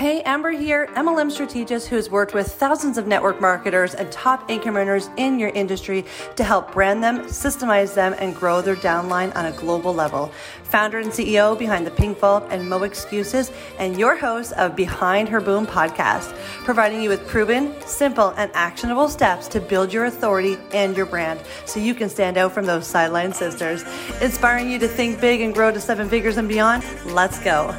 Hey, Amber here, MLM strategist who's worked with thousands of network marketers and top income earners in your industry to help brand them, systemize them, and grow their downline on a global level. Founder and CEO behind the Pink Vault and Mo Excuses, and your host of Behind Her Boom podcast, providing you with proven, simple, and actionable steps to build your authority and your brand so you can stand out from those sideline sisters. Inspiring you to think big and grow to seven figures and beyond. Let's go.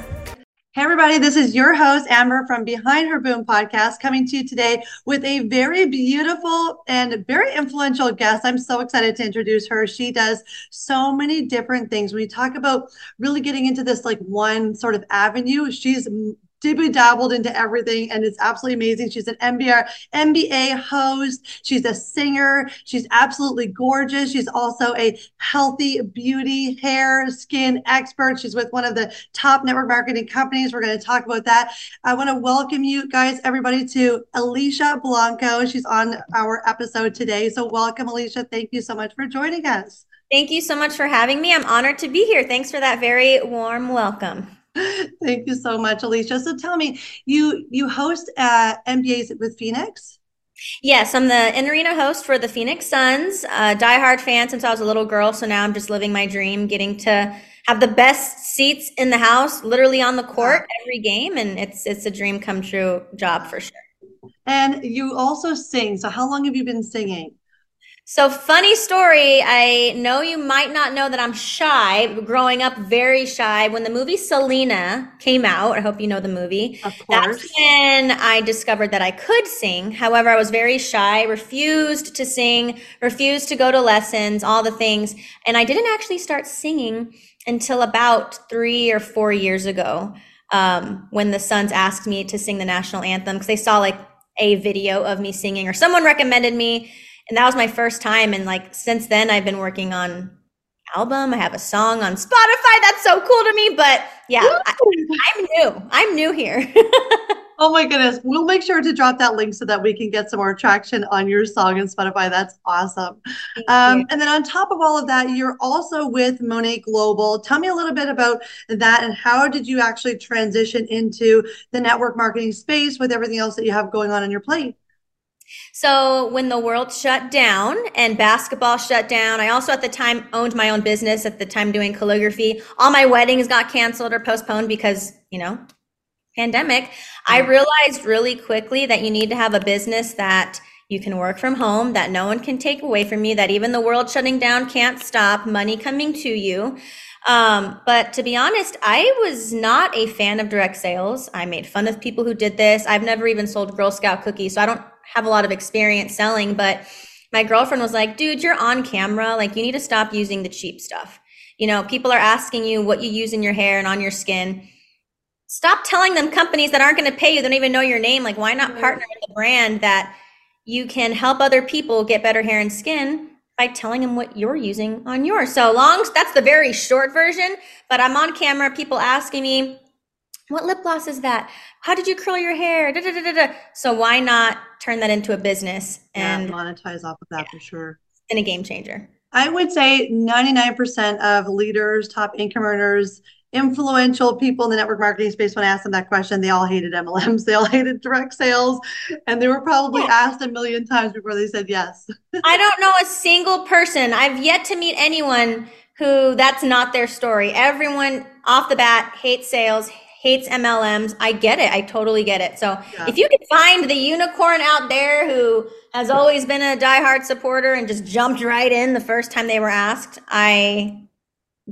Hey, everybody, this is your host, Amber from Behind Her Boom podcast, coming to you today with a very beautiful and very influential guest. I'm so excited to introduce her. She does so many different things. When we talk about really getting into this like one sort of avenue, she's dibby dabbled into everything and it's absolutely amazing. She's an NBA host. She's a singer. She's absolutely gorgeous. She's also a healthy beauty, hair, skin expert. She's with one of the top network marketing companies. We're going to talk about that. I want to welcome you guys, everybody, to Alicia Blanco. She's on our episode today. So welcome, Alicia. Thank you so much for joining us. Thank you so much for having me. I'm honored to be here. Thanks for that very warm welcome. Thank you so much, Alicia. So tell me, you you host uh, NBAs with Phoenix? Yes, I'm the in arena host for the Phoenix Suns. Uh, diehard fan since I was a little girl, so now I'm just living my dream, getting to have the best seats in the house, literally on the court every game, and it's it's a dream come true job for sure. And you also sing. So how long have you been singing? So, funny story. I know you might not know that I'm shy, growing up very shy. When the movie Selena came out, I hope you know the movie. Of course. That's when I discovered that I could sing. However, I was very shy, refused to sing, refused to go to lessons, all the things. And I didn't actually start singing until about three or four years ago um, when the Suns asked me to sing the national anthem because they saw like a video of me singing or someone recommended me and that was my first time. And like since then i've been working on album. I have a song on spotify. That's so cool to me. But yeah I, i'm new. I'm new here. Oh my goodness. We'll make sure to drop that link so that we can get some more traction on your song on spotify. That's awesome. Um, and then on top of all of that you're also with Monat Global. Tell me a little bit about that and how did you actually transition into the network marketing space with everything else that you have going on on your plate so when the world shut down and basketball shut down, I also at the time owned my own business at the time doing calligraphy. All my weddings got canceled or postponed because, you know, pandemic. I realized really quickly that you need to have a business that you can work from home, that no one can take away from you, that even the world shutting down can't stop money coming to you. Um, but to be honest, I was not a fan of direct sales. I made fun of people who did this. I've never even sold Girl Scout cookies, so I don't have a lot of experience selling, but my girlfriend was like, dude, you're on camera. Like, you need to stop using the cheap stuff. You know, people are asking you what you use in your hair and on your skin. Stop telling them companies that aren't going to pay you, they don't even know your name. Like, why not partner with a brand that you can help other people get better hair and skin by telling them what you're using on yours? So long, that's the very short version, but I'm on camera, people asking me, what lip gloss is that? How did you curl your hair? Da, da, da, so why not turn that into a business and yeah, monetize off of that yeah, for sure? And a game changer. I would say 99% of leaders, top income earners, influential people in the network marketing space, when I asked them that question, they all hated MLMs. They all hated direct sales. And they were probably yeah. asked a million times before they said yes. I don't know a single person. I've yet to meet anyone who that's not their story. Everyone off the bat hates sales, hates MLMs. I get it. I totally get it. So yeah. if you could find the unicorn out there who has always been a diehard supporter and just jumped right in the first time they were asked, I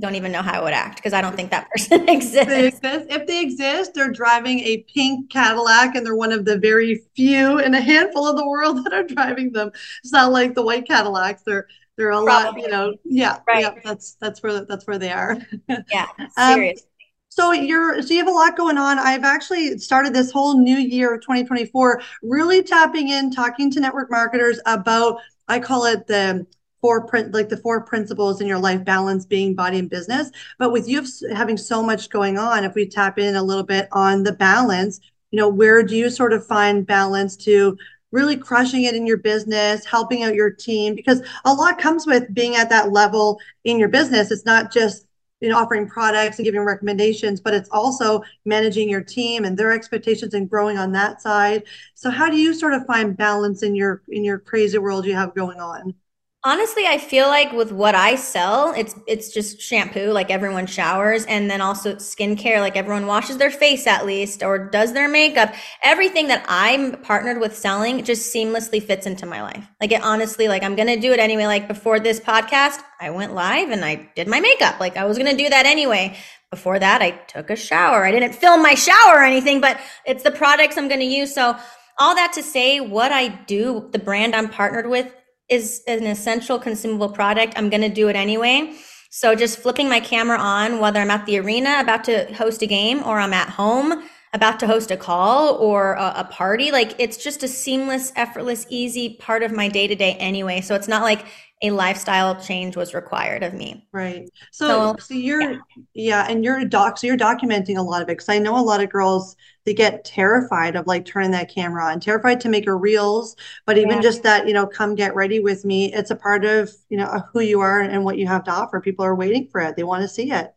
don't even know how I would act because I don't think that person exists. They exist. If they exist, they're driving a pink Cadillac and they're one of the very few in a handful of the world that are driving them. It's not like the white Cadillacs. They're they're a Probably. lot, you know. Yeah, right. yeah. That's that's where that's where they are. Yeah, serious. Um, so you're so you have a lot going on. I've actually started this whole new year of 2024 really tapping in, talking to network marketers about I call it the four print like the four principles in your life balance being body and business. But with you having so much going on if we tap in a little bit on the balance you know where do you sort of find balance to really crushing it in your business helping out your team? Because a lot comes with being at that level in your business. It's not just know offering products and giving recommendations but it's also managing your team and their expectations and growing on that side. So how do you sort of find balance in your in your crazy world you have going on Honestly, I feel like with what I sell, it's it's just shampoo, like everyone showers, and then also skincare, like everyone washes their face at least or does their makeup. Everything that I'm partnered with selling just seamlessly fits into my life. Like it honestly, like I'm gonna do it anyway. Like before this podcast, I went live and I did my makeup. Like I was gonna do that anyway. Before that, I took a shower. I didn't film my shower or anything, but it's the products I'm gonna use. So all that to say, what I do, the brand I'm partnered with is an essential consumable product, I'm going to do it anyway. So just flipping my camera on, whether I'm at the arena about to host a game or I'm at home about to host a call or a, a party, like it's just a seamless, effortless, easy part of my day to day anyway. So it's not like a lifestyle change was required of me. Right. So, so, so you're, yeah. yeah. and you're a doc, so you're documenting a lot of it. Cause I know a lot of girls, they get terrified of like turning that camera on, terrified to make a reels, but even yeah. just that, you know, come get ready with me. It's a part of, you know, who you are and what you have to offer. People are waiting for it. They want to see it.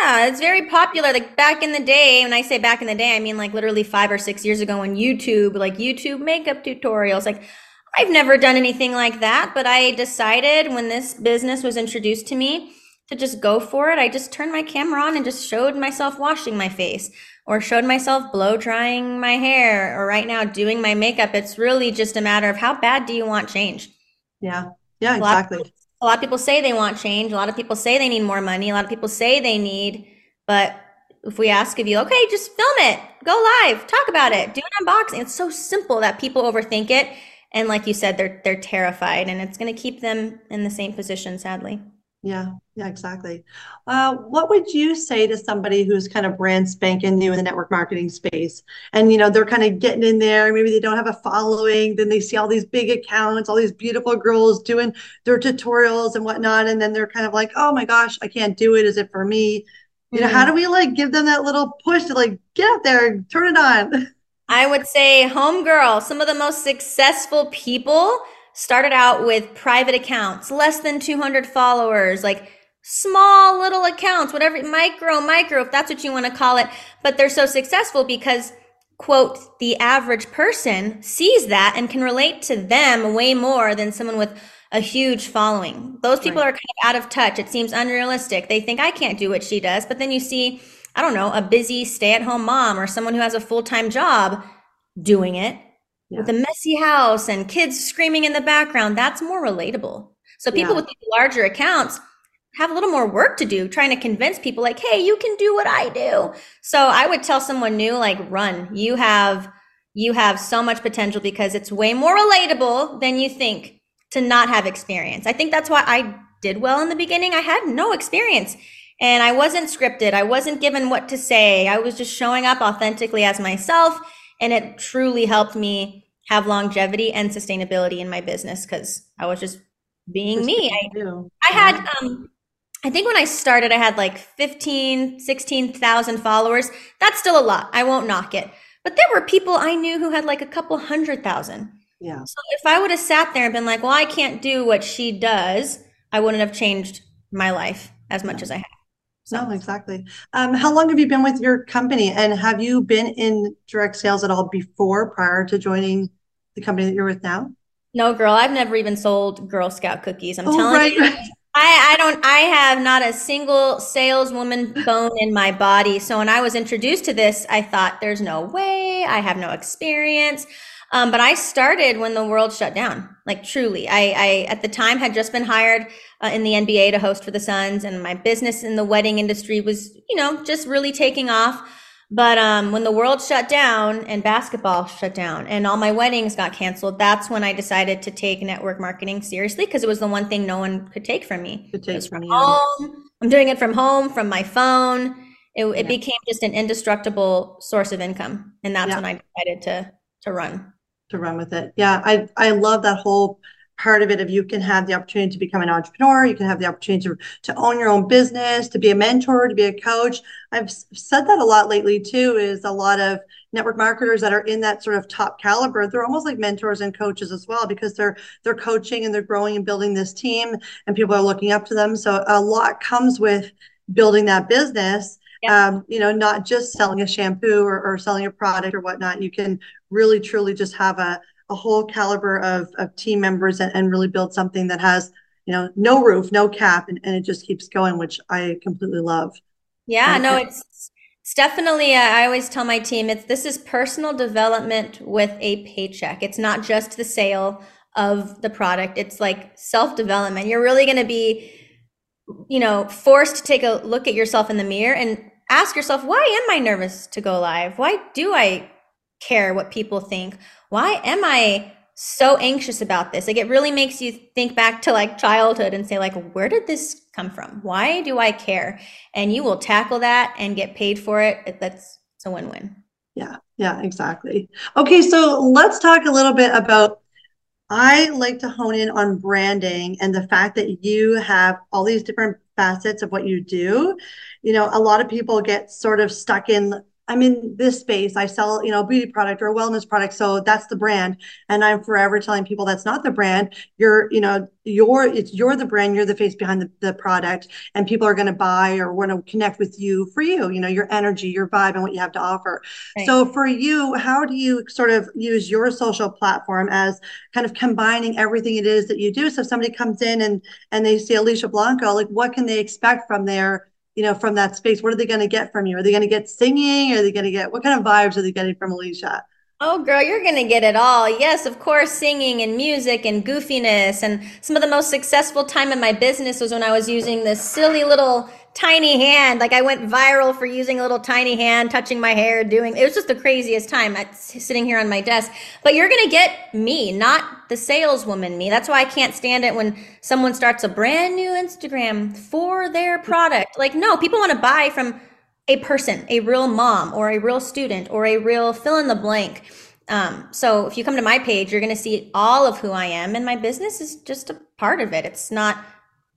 Yeah, it's very popular. Like back in the day, when I say back in the day, I mean like literally five or six years ago when YouTube, like YouTube makeup tutorials, like I've never done anything like that, but I decided when this business was introduced to me to just go for it. I just turned my camera on and just showed myself washing my face or showed myself blow drying my hair or right now doing my makeup. It's really just a matter of how bad do you want change? Yeah. Yeah, exactly. A lot, a lot of people say they want change. A lot of people say they need more money. A lot of people say they need, but if we ask of you, okay, just film it, go live, talk about it, do an unboxing. It's so simple that people overthink it and like you said they're they're terrified and it's going to keep them in the same position sadly. Yeah yeah exactly. Uh, what would you say to somebody who's kind of brand spanking new in the network marketing space? And you know they're kind of getting in there maybe they don't have a following then they see all these big accounts all these beautiful girls doing their tutorials and whatnot and then they're kind of like oh my gosh i can't do it is it for me? You know mm-hmm. how do we like give them that little push to like get out there and turn it on I would say homegirl, some of the most successful people started out with private accounts, less than 200 followers, like small little accounts, whatever, micro, micro, if that's what you want to call it. But they're so successful because, quote, the average person sees that and can relate to them way more than someone with a huge following. Those people right. are kind of out of touch. It seems unrealistic. They think I can't do what she does. But then you see I don't know, a busy stay at home mom or someone who has a full time job doing it yeah. with a messy house and kids screaming in the background. That's more relatable. So people yeah. with these larger accounts have a little more work to do trying to convince people like, hey, you can do what I do. So I would tell someone new, like, run. You have you have so much potential because it's way more relatable than you think to not have experience. I think that's why I did well in the beginning. I had no experience. And I wasn't scripted. I wasn't given what to say. I was just showing up authentically as myself. And it truly helped me have longevity and sustainability in my business because I was just being me. I, I had, um, I think when I started, I had like 15, 16,000 followers. That's still a lot. I won't knock it. But there were people I knew who had like a couple hundred thousand. Yeah. So if I would have sat there and been like, well, I can't do what she does, I wouldn't have changed my life as much as I have. No, exactly. Um, how long have you been with your company, and have you been in direct sales at all before, prior to joining the company that you're with now? No, girl, I've never even sold Girl Scout cookies. I'm oh, telling right, you. I, I don't. I have not a single saleswoman bone in my body. So when I was introduced to this, I thought, "There's no way. I have no experience." Um, but I started when the world shut down. Like truly, I, I at the time had just been hired uh, in the NBA to host for the Suns, and my business in the wedding industry was, you know, just really taking off. But um, when the world shut down and basketball shut down and all my weddings got canceled, that's when I decided to take network marketing seriously because it was the one thing no one could take from me. Could take from, from home. I'm doing it from home, from my phone. It, it became just an indestructible source of income, and that's yeah. when I decided to to run to run with it. Yeah, I I love that whole part of it if you can have the opportunity to become an entrepreneur. You can have the opportunity to, to own your own business to be a mentor to be a coach. I've said that a lot lately too is a lot of network marketers that are in that sort of top caliber they're almost like mentors and coaches as well because they're they're coaching and they're growing and building this team and people are looking up to them. So a lot comes with building that business yeah. um, you know not just selling a shampoo or, or selling a product or whatnot. You can really truly just have a, a whole caliber of, of team members and, and really build something that has you know no roof no cap and, and it just keeps going which i completely love. Yeah no it's it's definitely uh, i always tell my team it's this is personal development with a paycheck. It's not just the sale of the product. It's like self development you're really going to be you know forced to take a look at yourself in the mirror and ask yourself why am i nervous to go live? Why do i care what people think? Why am i so anxious about this? Like it really makes you think back to like childhood and say like where did this come from? Why do i care? And you will tackle that and get paid for it. That's it's a win-win. Yeah. Yeah exactly. Okay so let's talk a little bit about i like to hone in on branding and the fact that you have all these different facets of what you do. You know a lot of people get sort of stuck in I'm in this space. I sell, you know, a beauty product or a wellness product. So that's the brand. And I'm forever telling people that's not the brand. You're, you know, you're, it's, you're the brand, you're the face behind the, the product and people are going to buy or want to connect with you for you, you know, your energy, your vibe and what you have to offer. Right. So for you, how do you sort of use your social platform as kind of combining everything it is that you do? So if somebody comes in and, and they see Alicia Blanco, like what can they expect from their you know, from that space? What are they going to get from you? Are they going to get singing? Are they going to get what kind of vibes are they getting from Alicia? Oh, girl, you're going to get it all. Yes, of course, singing and music and goofiness. And some of the most successful time in my business was when I was using this silly little tiny hand. Like I went viral for using a little tiny hand, touching my hair, doing it was just the craziest time at, sitting here on my desk. But you're to get me, not the saleswoman me. That's why I can't stand it when someone starts a brand new Instagram for their product. Like, no, people want to buy from a person, a real mom or a real student or a real fill in the blank. Um, so if you come to my page, you're to see all of who I am, and my business is just a part of it. It's not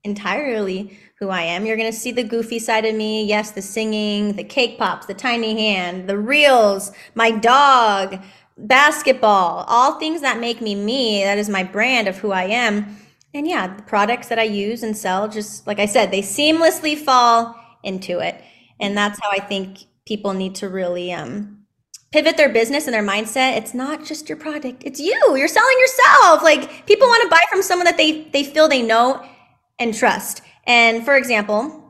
entirely who I am. You're going to see the goofy side of me. Yes, the singing, the cake pops, the tiny hand, the reels, my dog, basketball, all things that make me me. That is my brand of who I am. And yeah, the products that I use and sell, just like I said, they seamlessly fall into it. And that's how I think people need to really um, pivot their business and their mindset. It's not just your product, it's you. You're selling yourself. Like people want to buy from someone that they, they feel they know and trust. And for example,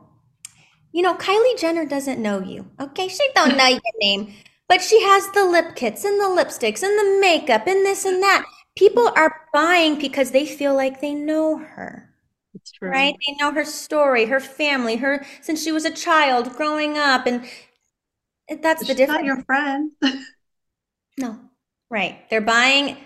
you know, Kylie Jenner doesn't know you. Okay, she don't know your name, but she has the lip kits and the lipsticks and the makeup and this and that. People are buying because they feel like they know her. It's true. Right? They know her story, her family, her since she was a child growing up and that's She's the difference. Not your friend. no. Right. They're buying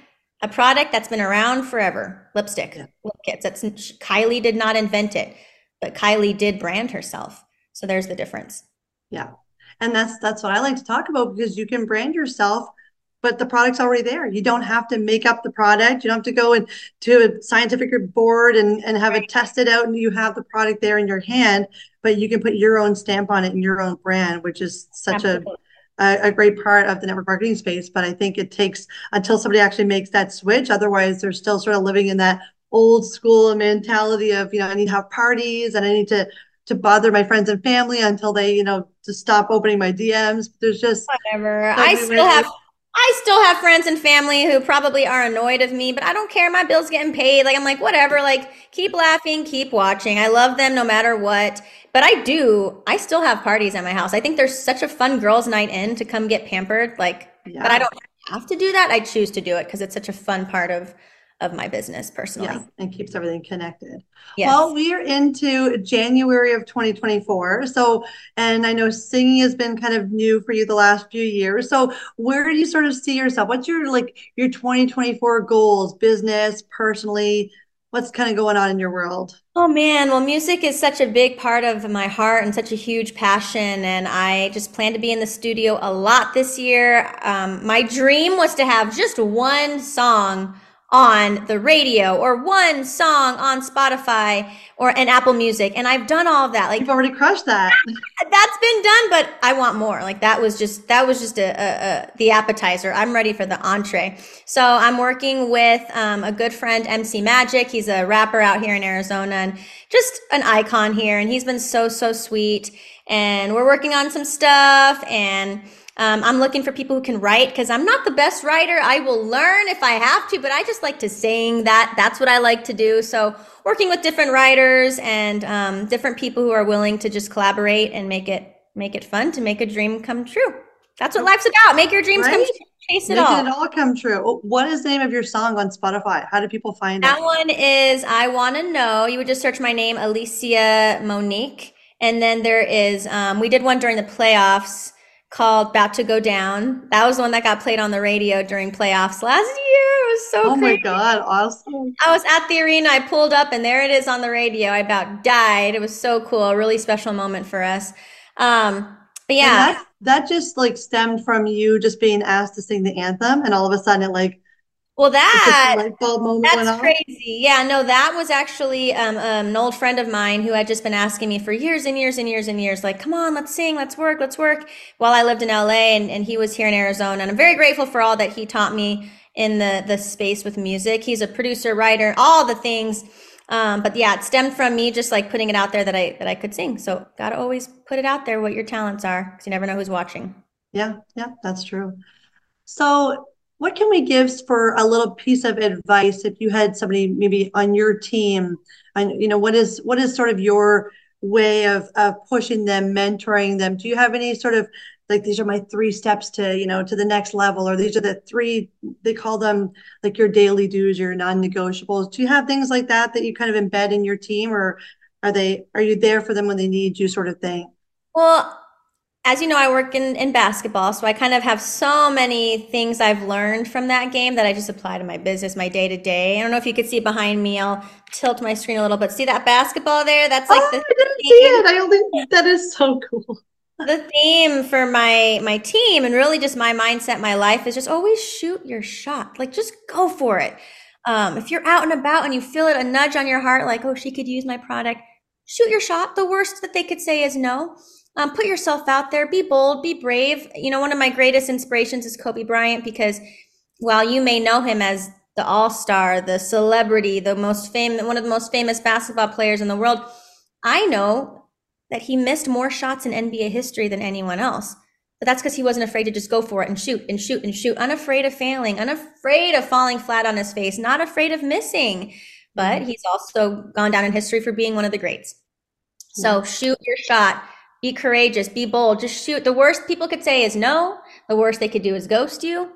a product that's been around forever lipstick yeah. lip kits that's kylie did not invent it but kylie did brand herself. So there's the difference. Yeah. And that's that's what i like to talk about because you can brand yourself but the product's already there. You don't have to make up the product. You don't have to go and to a scientific board and, and have it tested out and you have the product there in your hand but you can put your own stamp on it and your own brand which is such a a, a, great part of the network marketing space. But I think it takes until somebody actually makes that switch. Otherwise, they're still sort of living in that old school mentality of, you know, I need to have parties and I need to to bother my friends and family until they, you know, to stop opening my DMs. There's just whatever. I still have I still have friends and family who probably are annoyed of me, but I don't care. My bill's getting paid. Like, I'm like, whatever. Like, keep laughing, keep watching. I love them no matter what. But I do, I still have parties at my house. I think there's such a fun girls' night in to come get pampered. Like, yeah. but I don't have to do that. I choose to do it because it's such a fun part of of my business personally. Yes, and keeps everything connected. Yes. Well, we are into January of 2024. So, and I know singing has been kind of new for you the last few years. So, where do you sort of see yourself? What's your like your 2024 goals, business, personally? What's kind of going on in your world? Oh man, well, music is such a big part of my heart and such a huge passion. And I just plan to be in the studio a lot this year. Um, my dream was to have just one song on the radio or one song on Spotify or an Apple Music. And I've done all of that. Like you've already crushed that. That's been done, but I want more. Like that was just that was just a, a, a the appetizer. I'm ready for the entree. So I'm working with um, a good friend, MC Magic. He's a rapper out here in Arizona and just an icon here. And he's been so so sweet. And we're working on some stuff and um, I'm looking for people who can write because I'm not the best writer. I will learn if I have to, but I just like to sing. That that's what I like to do. So working with different writers and um, different people who are willing to just collaborate and make it make it fun to make a dream come true. That's what life's about. Make your dreams right? come true. Chase it Making all. it all come true. What is the name of your song on Spotify? How do people find that it? That one is I Want to Know. You would just search my name, Alicia Monique. And then there is, um, we did one during the playoffs called About to Go Down. That was the one that got played on the radio during playoffs last year. Was so Oh crazy. my God, awesome. I was at the arena, I pulled up, and there it is on the radio. I about died. It was so cool, a really special moment for us. Um, but yeah. That, that just like stemmed from you just being asked to sing the anthem, and all of a sudden it like well, that that's crazy. Yeah, no, that was actually um, um, an old friend of mine who had just been asking me for years and years and years and years, like, come on, let's sing, let's work, let's work. While I lived in LA and, and he was here in Arizona, and I'm very grateful for all that he taught me in the the space with music. He's a producer, writer, all the things. Um, but yeah, it stemmed from me just like putting it out there that I that I could sing. So gotta always put it out there what your talents are, because you never know who's watching. Yeah, yeah, that's true. So what can we give for a little piece of advice if you had somebody maybe on your team and you know what is what is sort of your way of of pushing them mentoring them do you have any sort of like these are my three steps to you know to the next level or these are the three they call them like your daily dues your non-negotiables do you have things like that that you kind of embed in your team or are they are you there for them when they need you sort of thing well as you know, I work in, in basketball, so I kind of have so many things I've learned from that game that I just apply to my business, my day to day. I don't know if you could see behind me. I'll tilt my screen a little bit. See that basketball there? That's like oh, the I didn't see it. I only that is so cool. The theme for my my team and really just my mindset, my life is just always shoot your shot. Like just go for it. Um, if you're out and about and you feel it a nudge on your heart, like oh she could use my product, shoot your shot. The worst that they could say is no um, put yourself out there, be bold, be brave. You know, one of my greatest inspirations is Kobe Bryant because while you may know him as the all star, the celebrity, the most famous, one of the most famous basketball players in the world, I know that he missed more shots in NBA history than anyone else. But that's because he wasn't afraid to just go for it and shoot and shoot and shoot, unafraid of failing, unafraid of falling flat on his face, not afraid of missing. But mm-hmm. he's also gone down in history for being one of the greats. So shoot your shot be courageous, be bold, just shoot. The worst people could say is no. The worst they could do is ghost you.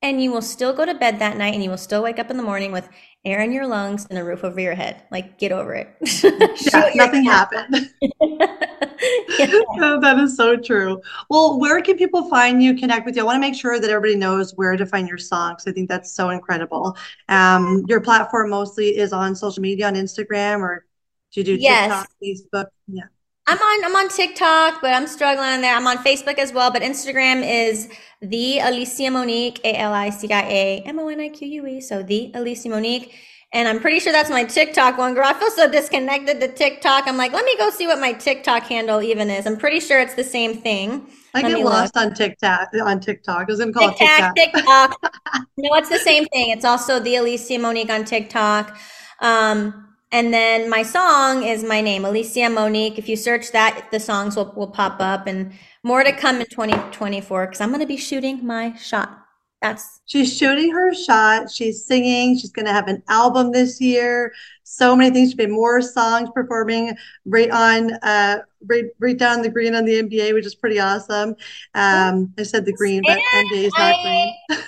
And you will still go to bed that night and you will still wake up in the morning with air in your lungs and a roof over your head. Like, get over it. yeah, nothing happened. yeah. that is so true. Well, where can people find you, connect with you? I want to make sure that everybody knows where to find your songs. I think that's so incredible. Um, your platform mostly is on social media, on Instagram, or do you do TikTok. Facebook? Yeah. I'm on I'm on TikTok, but I'm struggling there. I'm on Facebook as well, but Instagram is the Alicia Monique, A L I C I A M O N I Q U E. So the Alicia Monique. And I'm pretty sure that's my TikTok one, girl. I feel so disconnected to TikTok. I'm like, let me go see what my TikTok handle even is. I'm pretty sure it's the same thing. I let get lost look. on TikTok. On TikTok, I was gonna call TikTok, it TikTok. TikTok. no, it's the same thing. It's also the Alicia Monique on TikTok. Um, and then my song is my name, Alicia Monique. If you search that, the songs will, will pop up and more to come in 2024 because I'm going to be shooting my shot. That's she's shooting her shot. She's singing. She's going to have an album this year. So many things. She's been more songs performing right on, uh, right, right down the green on the NBA, which is pretty awesome. Um, I said the green, but NBA is not green.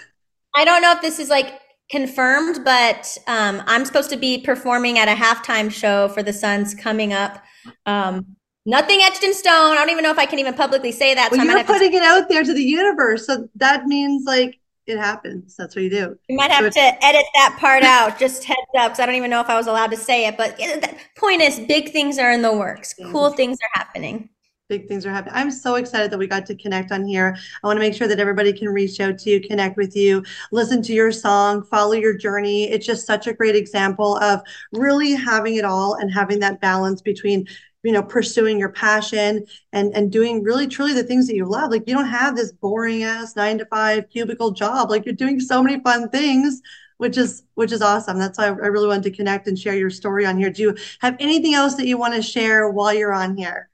I don't know if this is like confirmed, but um, I'm supposed to be performing at a halftime show for the Suns coming up. Um, nothing etched in stone. I don't even know if I can even publicly say that. Well, so you're putting to- it out there to the universe, so that means like it happens. That's what you do. You might have so to edit that part out. Just heads up, because I don't even know if I was allowed to say it. But the point is, big things are in the works. Cool things are happening. Big things are happening. I'm so excited that we got to connect on here. I want to make sure that everybody can reach out to you, connect with you, listen to your song, follow your journey. It's just such a great example of really having it all and having that balance between you know pursuing your passion and and doing really truly the things that you love like you don't have this boring ass 9 to 5 cubicle job like you're doing so many fun things which is which is awesome that's why i really wanted to connect and share your story on here do you have anything else that you want to share while you're on here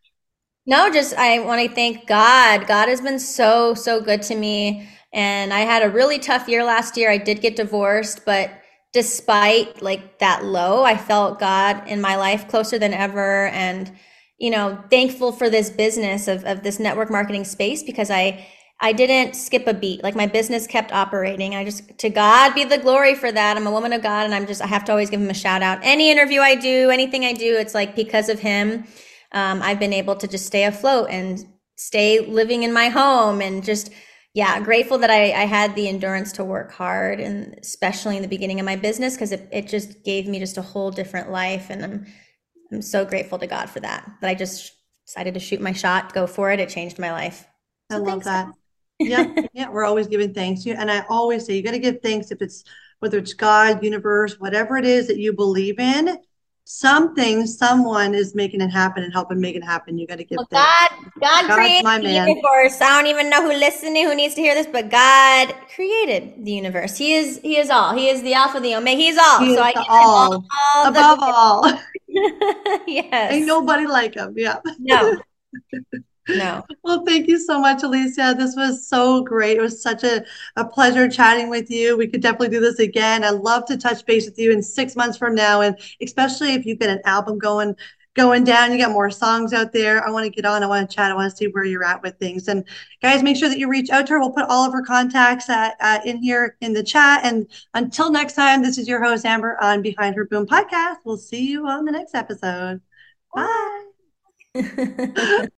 no, just I want to thank God. God has been so, so good to me. And I had a really tough year last year. I did get divorced, but despite like that low, I felt God in my life closer than ever. And, you know, thankful for this business of, of this network marketing space because I, I didn't skip a beat. Like my business kept operating. I just, to God be the glory for that. I'm a woman of God and I'm just, I have to always give him a shout out. Any interview I do, anything I do, it's like because of him um, I've been able to just stay afloat and stay living in my home and just, yeah, grateful that I, I had the endurance to work hard and especially in the beginning of my business because it, it just gave me just a whole different life. And I'm, I'm so grateful to God for that, that I just decided to shoot my shot, go for it. It changed my life. So I love that. yeah. Yeah. We're always giving thanks. you And I always say you got to give thanks if it's, whether it's God, universe, whatever it is that you believe in, something, someone is making it happen and helping make it happen. You got to give well, God, God God's created the universe. I don't even know who listening, who needs to hear this, but God created the universe. He is, He is all. He is the Alpha, the Omega. He's all. He so I all, all, all above all. yes. Ain't nobody like him. Yeah. No. No. well, thank you so much, Alicia. This was so great. It was such a, a pleasure chatting with you. We could definitely do this again. I'd love to touch base with you in six months from now. And especially if you've get an album going going down, you got more songs out there. I want to get on. I want to chat. I want to see where you're at with things. And guys, make sure that you reach out to her. We'll put all of her contacts at, uh, in here in the chat. And until next time, this is your host, Amber, on Behind Her Boom podcast. We'll see you on the next episode. Bye.